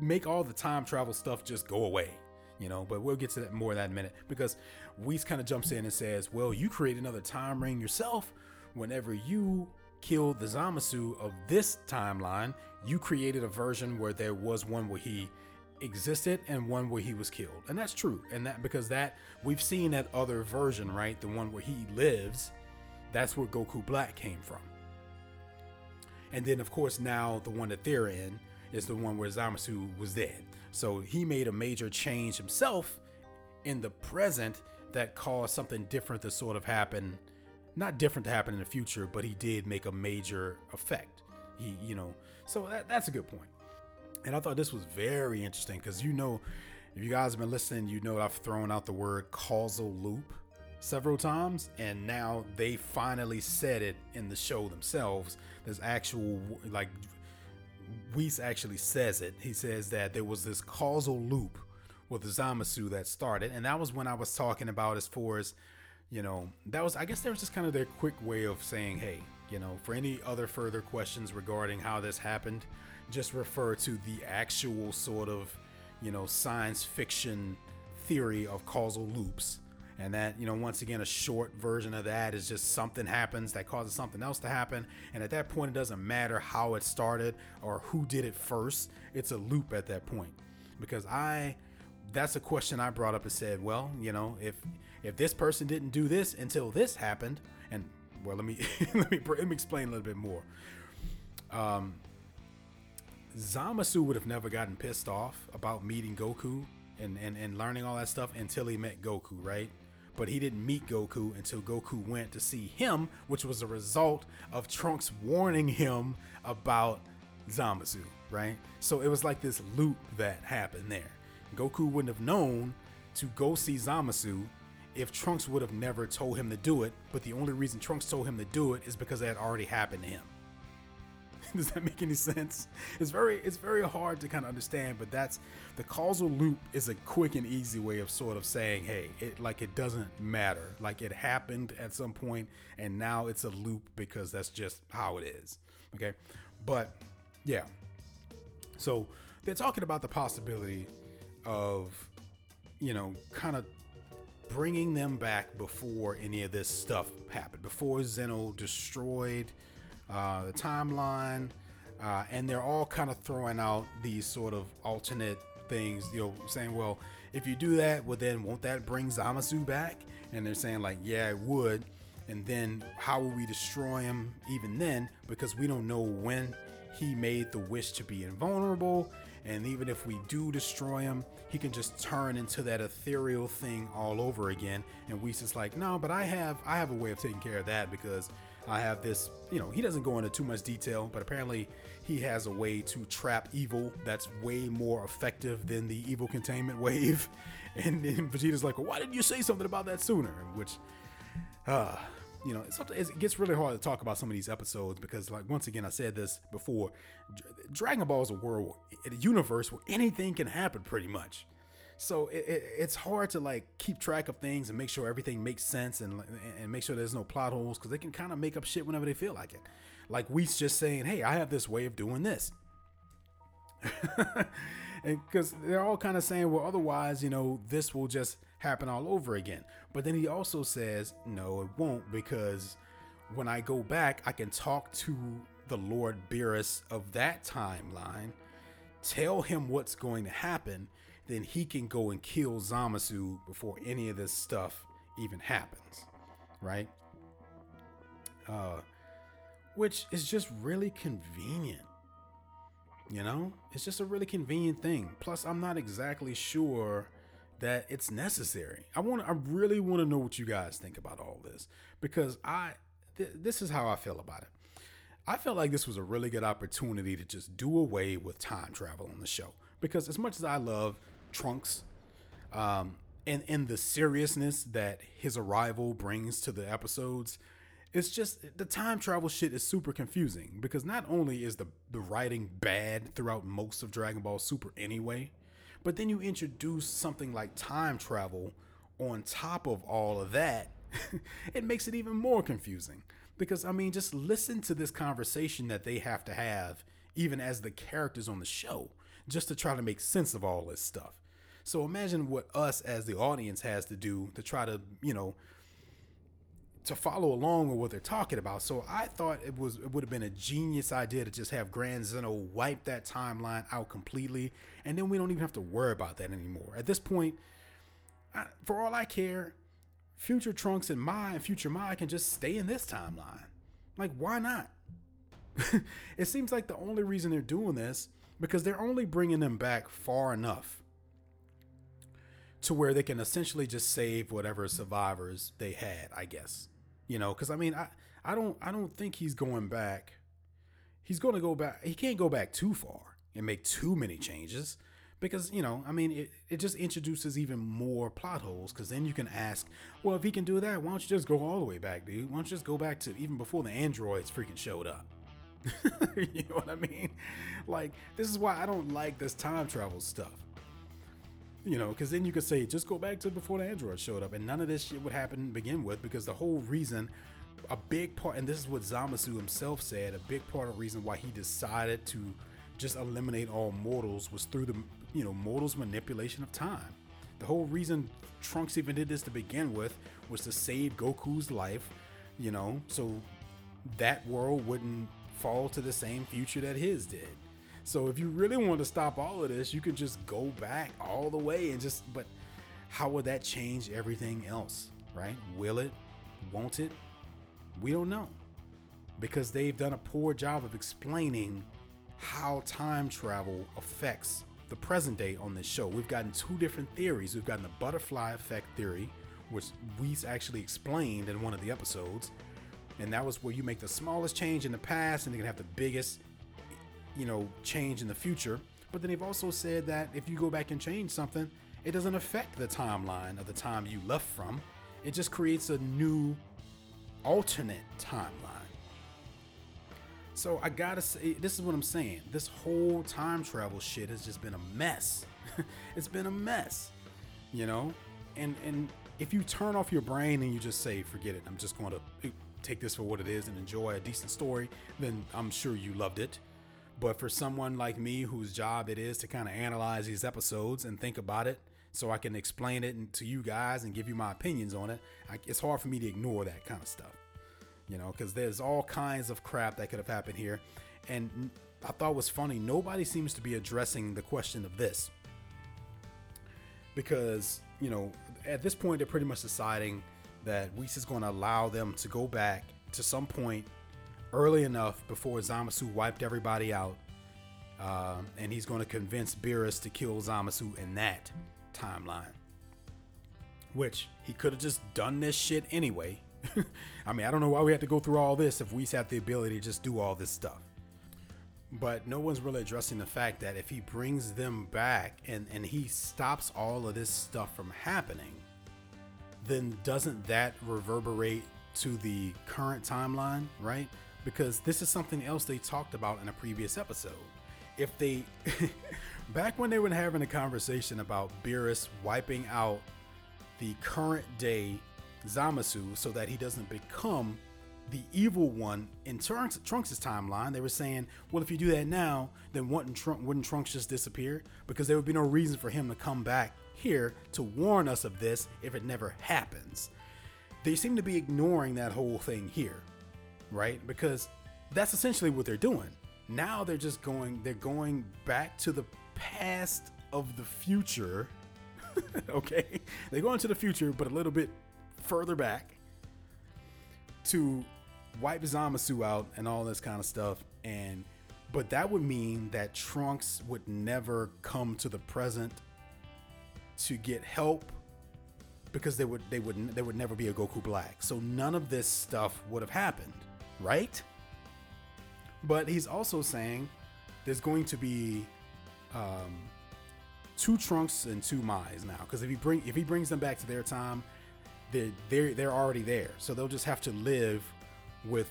make all the time travel stuff just go away you know, but we'll get to that more that in a minute because Whis kind of jumps in and says, Well, you create another time ring yourself. Whenever you killed the Zamasu of this timeline, you created a version where there was one where he existed and one where he was killed. And that's true. And that because that we've seen that other version, right? The one where he lives, that's where Goku Black came from. And then of course now the one that they're in is the one where Zamasu was dead. So he made a major change himself in the present that caused something different to sort of happen. Not different to happen in the future, but he did make a major effect. he, you know, so that, that's a good point. And I thought this was very interesting because you know, if you guys have been listening, you know I've thrown out the word causal loop several times, and now they finally said it in the show themselves. There's actual like Whis actually says it. He says that there was this causal loop with Zamasu that started, and that was when I was talking about as far as you know, that was I guess that was just kind of their quick way of saying, hey, you know, for any other further questions regarding how this happened, just refer to the actual sort of, you know, science fiction theory of causal loops. And that, you know, once again, a short version of that is just something happens that causes something else to happen. And at that point, it doesn't matter how it started or who did it first. It's a loop at that point. Because I, that's a question I brought up and said, well, you know, if if this person didn't do this until this happened, and well, let me let me let me explain a little bit more. Um, Zamasu would have never gotten pissed off about meeting Goku and, and, and learning all that stuff until he met Goku, right? But he didn't meet Goku until Goku went to see him, which was a result of Trunks warning him about Zamasu, right? So it was like this loop that happened there. Goku wouldn't have known to go see Zamasu if Trunks would have never told him to do it, but the only reason Trunks told him to do it is because it had already happened to him. Does that make any sense? It's very it's very hard to kind of understand, but that's the causal loop is a quick and easy way of sort of saying, hey, it like it doesn't matter. Like it happened at some point and now it's a loop because that's just how it is. Okay? But yeah. So they're talking about the possibility of you know, kind of bringing them back before any of this stuff happened, before Zeno destroyed uh, the timeline, uh, and they're all kind of throwing out these sort of alternate things, you know, saying, well, if you do that, well, then won't that bring Zamasu back? And they're saying, like, yeah, it would. And then how will we destroy him even then? Because we don't know when he made the wish to be invulnerable. And even if we do destroy him, he can just turn into that ethereal thing all over again. And Whis just like, no, but I have I have a way of taking care of that because I have this, you know, he doesn't go into too much detail, but apparently he has a way to trap evil that's way more effective than the evil containment wave. And, and Vegeta's like, well, why didn't you say something about that sooner? Which, uh, you know, it gets really hard to talk about some of these episodes because, like, once again, I said this before Dragon Ball is a world, a universe where anything can happen pretty much. So it, it, it's hard to like keep track of things and make sure everything makes sense and and make sure there's no plot holes because they can kind of make up shit whenever they feel like it. Like Whis just saying, "Hey, I have this way of doing this," and because they're all kind of saying, "Well, otherwise, you know, this will just happen all over again." But then he also says, "No, it won't because when I go back, I can talk to the Lord Beerus of that timeline." tell him what's going to happen, then he can go and kill Zamasu before any of this stuff even happens, right? Uh, which is just really convenient. You know, it's just a really convenient thing. Plus, I'm not exactly sure that it's necessary. I want, I really want to know what you guys think about all this because I, th- this is how I feel about it. I felt like this was a really good opportunity to just do away with time travel on the show because as much as I love Trunks, um, and and the seriousness that his arrival brings to the episodes, it's just the time travel shit is super confusing because not only is the the writing bad throughout most of Dragon Ball Super anyway, but then you introduce something like time travel on top of all of that, it makes it even more confusing. Because I mean, just listen to this conversation that they have to have, even as the characters on the show, just to try to make sense of all this stuff. So imagine what us as the audience has to do to try to, you know, to follow along with what they're talking about. So I thought it was it would have been a genius idea to just have Grand Zeno wipe that timeline out completely, and then we don't even have to worry about that anymore. At this point, I, for all I care, Future Trunks and Mai and Future Mai can just stay in this timeline. Like, why not? it seems like the only reason they're doing this because they're only bringing them back far enough to where they can essentially just save whatever survivors they had, I guess. You know, because I mean, I I don't I don't think he's going back. he's going to go back. He can't go back too far and make too many changes because you know i mean it, it just introduces even more plot holes because then you can ask well if he can do that why don't you just go all the way back dude why don't you just go back to even before the androids freaking showed up you know what i mean? Like this is why i don't like this time travel stuff. You know because then you could say just go back to before the androids showed up and none of this shit would happen to begin with because the whole reason a big part and this is what zamasu himself said a big part of the reason why he decided to just eliminate all mortals was through the you know mortals manipulation of time. The whole reason trunks even did this to begin with was to save goku's life you know? So that world wouldn't fall to the same future that his did. So if you really want to stop all of this you could just go back all the way and just but how would that change everything else right? Will it? Won't it? We don't know. Because they've done a poor job of explaining how time travel affects the present day on this show. We've gotten two different theories. We've gotten the butterfly effect theory, which we actually explained in one of the episodes, and that was where you make the smallest change in the past and you can have the biggest, you know, change in the future. But then they've also said that if you go back and change something, it doesn't affect the timeline of the time you left from. It just creates a new alternate timeline. So I gotta say, this is what I'm saying. This whole time travel shit has just been a mess. it's been a mess, you know. And and if you turn off your brain and you just say, forget it, I'm just going to take this for what it is and enjoy a decent story, then I'm sure you loved it. But for someone like me, whose job it is to kind of analyze these episodes and think about it, so I can explain it to you guys and give you my opinions on it, I, it's hard for me to ignore that kind of stuff you know, because there's all kinds of crap that could have happened here. And I thought was funny, nobody seems to be addressing the question of this. Because, you know, at this point, they're pretty much deciding that Whis is going to allow them to go back to some point early enough before Zamasu wiped everybody out. Uh, and he's going to convince Beerus to kill Zamasu in that timeline. Which he could have just done this shit anyway I mean, I don't know why we have to go through all this if we had the ability to just do all this stuff. But no one's really addressing the fact that if he brings them back and, and he stops all of this stuff from happening, then doesn't that reverberate to the current timeline, right? Because this is something else they talked about in a previous episode. If they, back when they were having a conversation about Beerus wiping out the current day Zamasu so that he doesn't become the evil one in Trunks, timeline. They were saying, well, if you do that now, then wouldn't, Trunk, wouldn't Trunks just disappear? Because there would be no reason for him to come back here to warn us of this if it never happens. They seem to be ignoring that whole thing here, right? Because that's essentially what they're doing. Now they're just going, they're going back to the past of the future. okay? They're going to the future, but a little bit further back to wipe Zamasu out and all this kind of stuff. And but that would mean that Trunks would never come to the present to get help because they would they would there would never be a Goku Black. So none of this stuff would have happened, right? But he's also saying there's going to be um, two Trunks and two Mai's now because if he bring if he brings them back to their time, they're they're they're already there. So they'll just have to live with,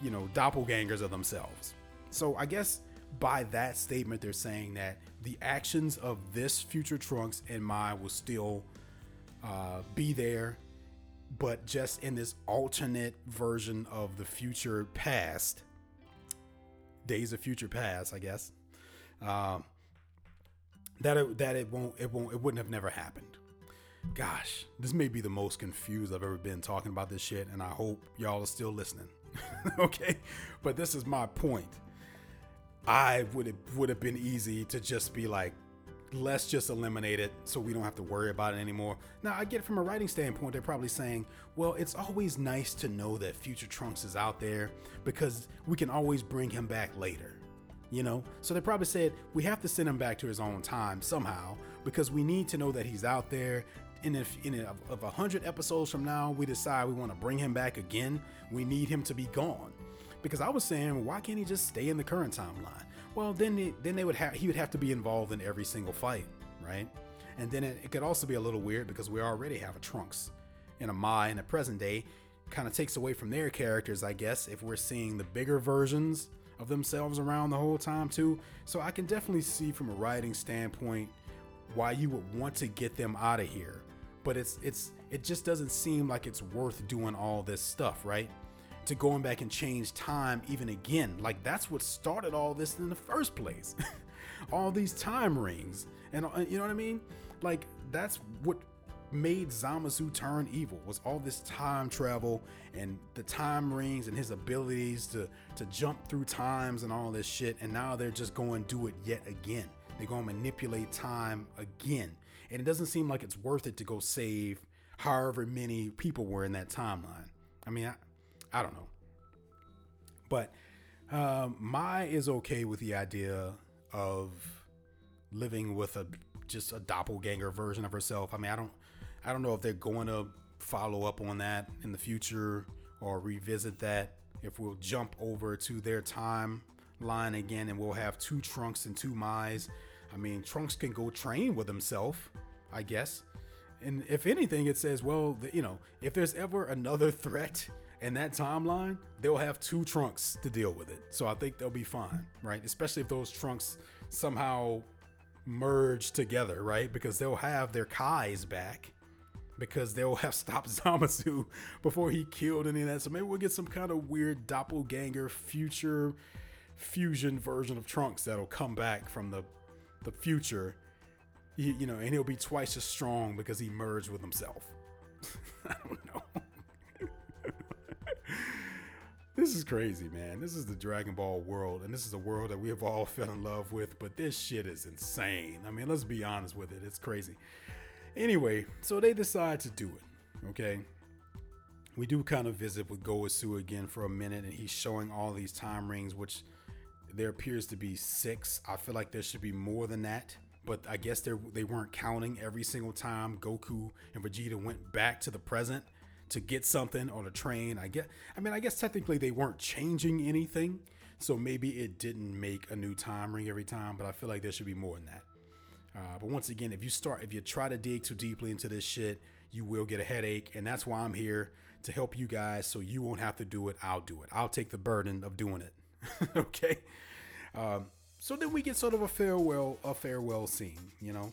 you know, doppelgangers of themselves. So I guess by that statement they're saying that the actions of this future Trunks and Mai will still uh, be there, but just in this alternate version of the future past, days of future past, I guess. Um, that it, that it won't it won't it wouldn't have never happened gosh, this may be the most confused I've ever been talking about this shit, and I hope y'all are still listening. okay, but this is my point. I would would have been easy to just be like, let's just eliminate it so we don't have to worry about it anymore. Now I get from a writing standpoint, they're probably saying, well, it's always nice to know that future Trunks is out there because we can always bring him back later. You know, so they probably said we have to send him back to his own time somehow because we need to know that he's out there and if in a, of a hundred episodes from now we decide we want to bring him back again, we need him to be gone. Because I was saying, why can't he just stay in the current timeline? Well, then he, then they would have he would have to be involved in every single fight, right? And then it, it could also be a little weird because we already have a Trunks and a Mai in the present day. Kind of takes away from their characters, I guess, if we're seeing the bigger versions of themselves around the whole time too. So I can definitely see from a writing standpoint why you would want to get them out of here. But it's it's it just doesn't seem like it's worth doing all this stuff, right? To going back and change time even again. Like that's what started all this in the first place. all these time rings. And uh, you know what I mean? Like that's what made Zamasu turn evil was all this time travel and the time rings and his abilities to to jump through times and all this shit and now they're just going to do it yet again they're going to manipulate time again and it doesn't seem like it's worth it to go save however many people were in that timeline i mean i, I don't know but um, mai is okay with the idea of living with a just a doppelganger version of herself i mean i don't I don't know if they're going to follow up on that in the future or revisit that. If we'll jump over to their timeline again and we'll have two Trunks and two Mais. I mean, Trunks can go train with himself, I guess. And if anything, it says, well, you know, if there's ever another threat in that timeline, they'll have two Trunks to deal with it. So I think they'll be fine, right? Especially if those Trunks somehow merge together, right? Because they'll have their Kais back because they'll have stopped Zamasu before he killed any of that. So maybe we'll get some kind of weird doppelganger future fusion version of Trunks that'll come back from the the future. You, know, and he'll be twice as strong because he merged with himself. I don't know. This is crazy, man. This is the Dragon Ball world, and this is a world that we have all fell in love with, but this shit is insane. I mean, let's be honest with it. It's crazy. Anyway, so they decide to do it. Okay. We do kind of visit with Gowasu again for a minute, and he's showing all these time rings, which there appears to be six. I feel like there should be more than that, but I guess they weren't counting every single time Goku and Vegeta went back to the present to get something on a train. I get. I mean, I guess technically they weren't changing anything, so maybe it didn't make a new time ring every time. But I feel like there should be more than that. Uh, but once again, if you start, if you try to dig too deeply into this shit, you will get a headache. And that's why I'm here to help you guys so you won't have to do it. I'll do it. I'll take the burden of doing it. okay. Um, so then we get sort of a farewell, a farewell scene, you know.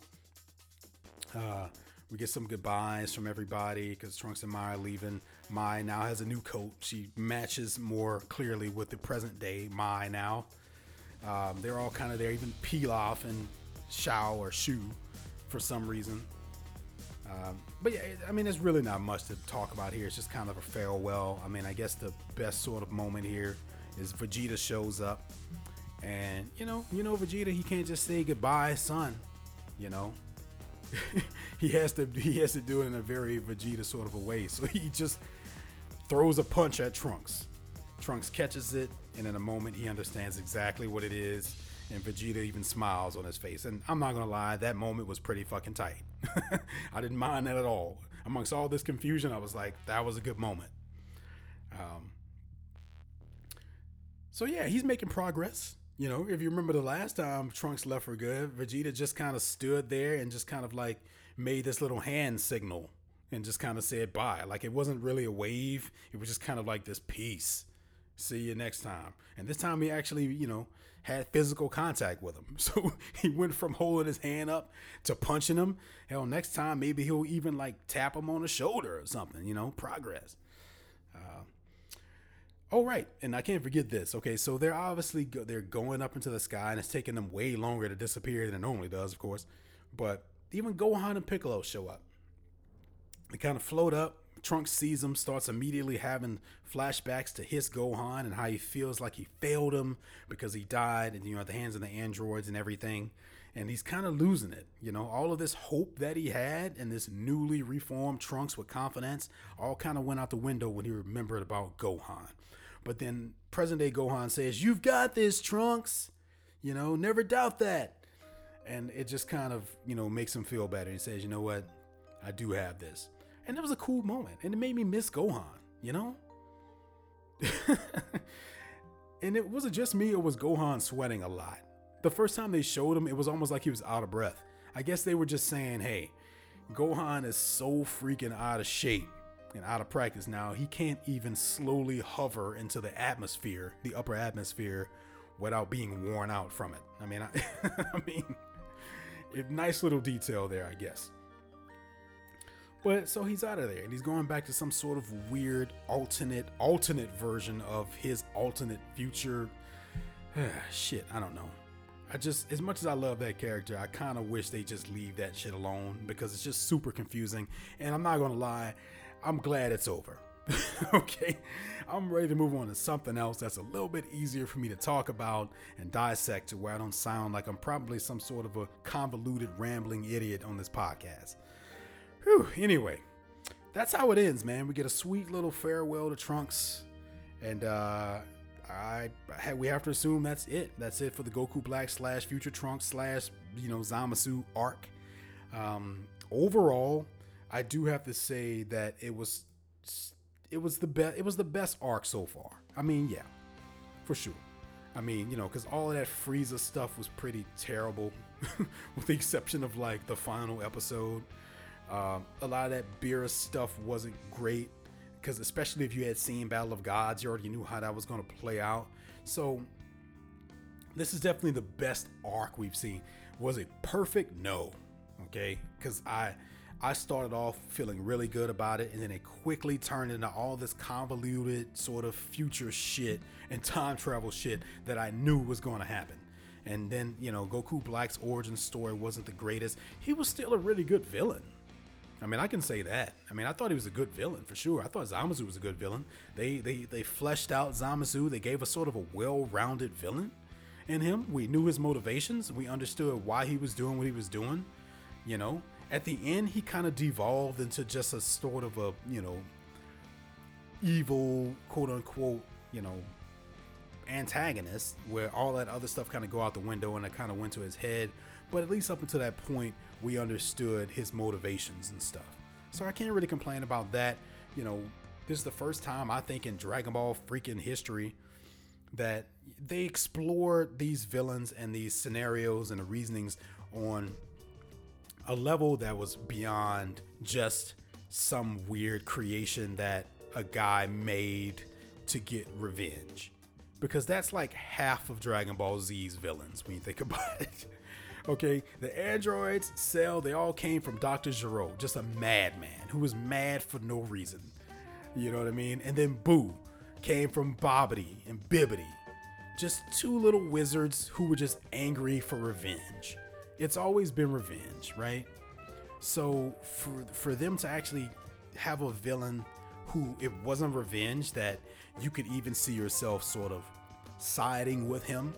Uh, we get some goodbyes from everybody because Trunks and Mai are leaving. Mai now has a new coat. She matches more clearly with the present day Mai now. Um, they're all kind of there. Even Pilaf and Shao or Shu for some reason. Um, but yeah, I mean, there's really not much to talk about here. It's just kind of a farewell. I mean, I guess the best sort of moment here is Vegeta shows up, and you know, you know, Vegeta, he can't just say goodbye, son. You know, he has to he has to do it in a very Vegeta sort of a way. So he just throws a punch at Trunks. Trunks catches it, and in a moment, he understands exactly what it is and Vegeta even smiles on his face. And I'm not gonna lie, that moment was pretty fucking tight. I didn't mind that at all. Amongst all this confusion, I was like, that was a good moment. Um, so yeah, he's making progress. You know, if you remember the last time Trunks left for good, Vegeta just kind of stood there and just kind of like made this little hand signal and just kind of said bye. Like it wasn't really a wave, it was just kind of like this peace. See you next time. And this time he actually, you know, had physical contact with him. So he went from holding his hand up to punching him. Hell, next time maybe he'll even like tap him on the shoulder or something, you know, progress. Uh, oh, right. And I can't forget this. Okay. So they're obviously, go- they're going up into the sky and it's taking them way longer to disappear than it normally does, of course. But even Gohan and Piccolo show up. They kind of float up, Trunks sees them, starts immediately having flashbacks to his Gohan and how he feels like he failed him because he died, and you know, at the hands of the androids and everything. And he's kind of losing it. You know, all of this hope that he had and this newly reformed Trunks with confidence all kind of went out the window when he remembered about Gohan. But then present day Gohan says, You've got this, Trunks. You know, never doubt that. And it just kind of, you know, makes him feel better. He says, You know what? I do have this. And it was a cool moment. And it made me miss Gohan, you know? and it wasn't just me, it was Gohan sweating a lot. The first time they showed him, it was almost like he was out of breath. I guess they were just saying, hey, Gohan is so freaking out of shape and out of practice now, he can't even slowly hover into the atmosphere, the upper atmosphere, without being worn out from it. I mean, I, I mean, a nice little detail there, I guess. But so he's out of there and he's going back to some sort of weird alternate alternate version of his alternate future. shit, I don't know. I just as much as I love that character, I kind of wish they just leave that shit alone because it's just super confusing. And I'm not going to lie, I'm glad it's over. okay, I'm ready to move on to something else that's a little bit easier for me to talk about and dissect to where I don't sound like I'm probably some sort of a convoluted, rambling idiot on this podcast. Whew, anyway, that's how it ends, man. We get a sweet little farewell to Trunks, and uh, I, we have to assume that's it. That's it for the Goku Black slash Future Trunks slash you know Zamasu arc. Um, overall, I do have to say that it was it was the best it was the best arc so far. I mean, yeah, for sure. I mean, you know, because all of that Frieza stuff was pretty terrible, with the exception of like the final episode. Um, a lot of that Beerus stuff wasn't great because especially if you had seen Battle of Gods, you already knew how that was going to play out. So this is definitely the best arc we've seen. Was it perfect? No. Okay, because I I started off feeling really good about it, and then it quickly turned into all this convoluted sort of future shit and time travel shit that I knew was going to happen. And then, you know, Goku Black's origin story wasn't the greatest. He was still a really good villain. I mean, I can say that. I mean, I thought he was a good villain for sure. I thought Zamasu was a good villain. They they they fleshed out Zamasu. They gave us sort of a well-rounded villain in him. We knew his motivations. We understood why he was doing what he was doing. You know, at the end, he kind of devolved into just a sort of a you know evil quote unquote you know antagonist where all that other stuff kind of go out the window and it kind of went to his head but at least up until that point we understood his motivations and stuff. So I can't really complain about that. You know, this is the first time I think in Dragon Ball freaking history that they explore these villains and these scenarios and the reasonings on a level that was beyond just some weird creation that a guy made to get revenge. Because that's like half of Dragon Ball Z's villains when you think about it. Okay, the androids, Cell, they all came from Dr. Gero, just a madman who was mad for no reason. You know what I mean? And then Boo came from Babidi and Bibidi. Just two little wizards who were just angry for revenge. It's always been revenge, right? So for for them to actually have a villain who it wasn't revenge that you could even see yourself sort of siding with him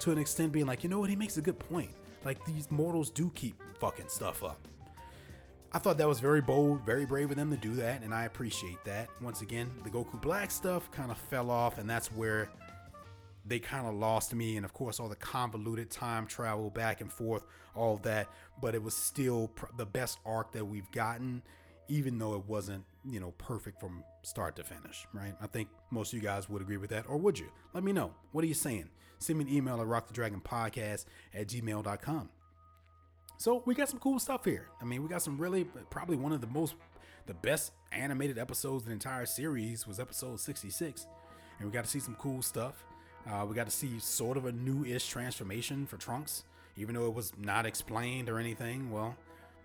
to an extent being like, you know what, he makes a good point. Like these mortals do keep fucking stuff up. I thought that was very bold, very brave of them to do that, and I appreciate that. Once again, the Goku Black stuff kind of fell off, and that's where they kind of lost me. And of course, all the convoluted time travel back and forth, all that. But it was still pr- the best arc that we've gotten, even though it wasn't, you know, perfect from start to finish, right? I think most of you guys would agree with that, or would you? Let me know. What are you saying? send me an email at rockthedragonpodcast at gmail.com. So we got some cool stuff here. I mean, we got some really, probably one of the most, the best animated episodes in the entire series was episode 66. And we got to see some cool stuff. Uh, we got to see sort of a new-ish transformation for Trunks, even though it was not explained or anything. Well,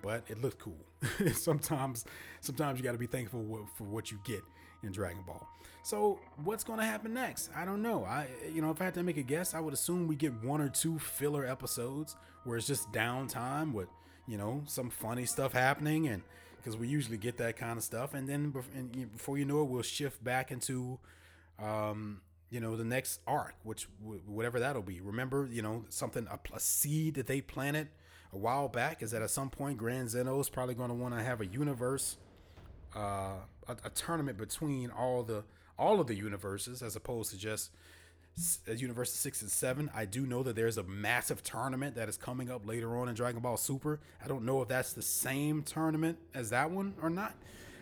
but it looked cool. sometimes, sometimes you got to be thankful for what you get in Dragon Ball. So what's going to happen next? I don't know. I you know if I had to make a guess, I would assume we get one or two filler episodes where it's just downtime with you know some funny stuff happening and because we usually get that kind of stuff and then before you know it we'll shift back into um you know the next arc which whatever that'll be remember you know something a, a seed that they planted a while back is that at some point grand zeno is probably going to want to have a universe uh a, a tournament between all the all of the universes as opposed to just universe six and seven. I do know that there's a massive tournament that is coming up later on in Dragon Ball Super. I don't know if that's the same tournament as that one or not.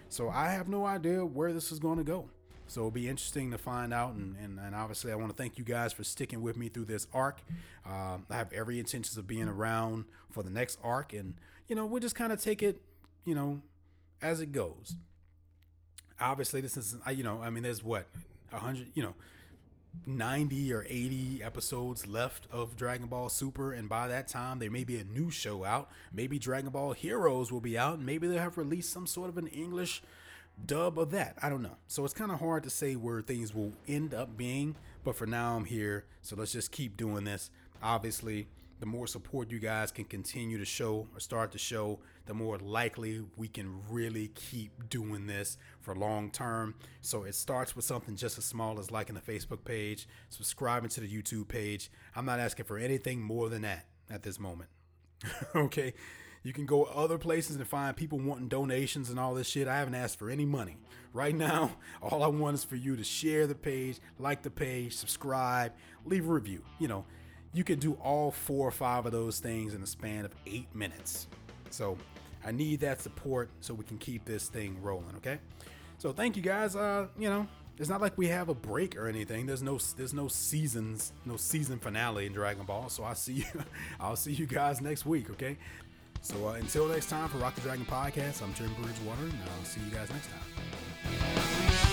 So I have no idea where this is going to go. So it'll be interesting to find out. And, and, and obviously, I want to thank you guys for sticking with me through this arc. Um, I have every intentions of being around for the next arc. And, you know, we'll just kind of take it, you know, as it goes. Obviously, this is, you know, I mean, there's what, 100, you know, 90 or 80 episodes left of Dragon Ball Super, and by that time, there may be a new show out. Maybe Dragon Ball Heroes will be out, and maybe they'll have released some sort of an English dub of that. I don't know. So it's kind of hard to say where things will end up being, but for now, I'm here. So let's just keep doing this. Obviously, the more support you guys can continue to show or start to show, the more likely we can really keep doing this for long term. So it starts with something just as small as liking the Facebook page, subscribing to the YouTube page. I'm not asking for anything more than that at this moment. okay? You can go other places and find people wanting donations and all this shit. I haven't asked for any money. Right now, all I want is for you to share the page, like the page, subscribe, leave a review. You know, you can do all four or five of those things in a span of eight minutes. So I need that support so we can keep this thing rolling, okay? So thank you guys. Uh, you know, it's not like we have a break or anything. There's no there's no seasons, no season finale in Dragon Ball. So I'll see you I'll see you guys next week, okay? So uh, until next time for Rock the Dragon podcast, I'm Jim Bridgewater, and I'll see you guys next time.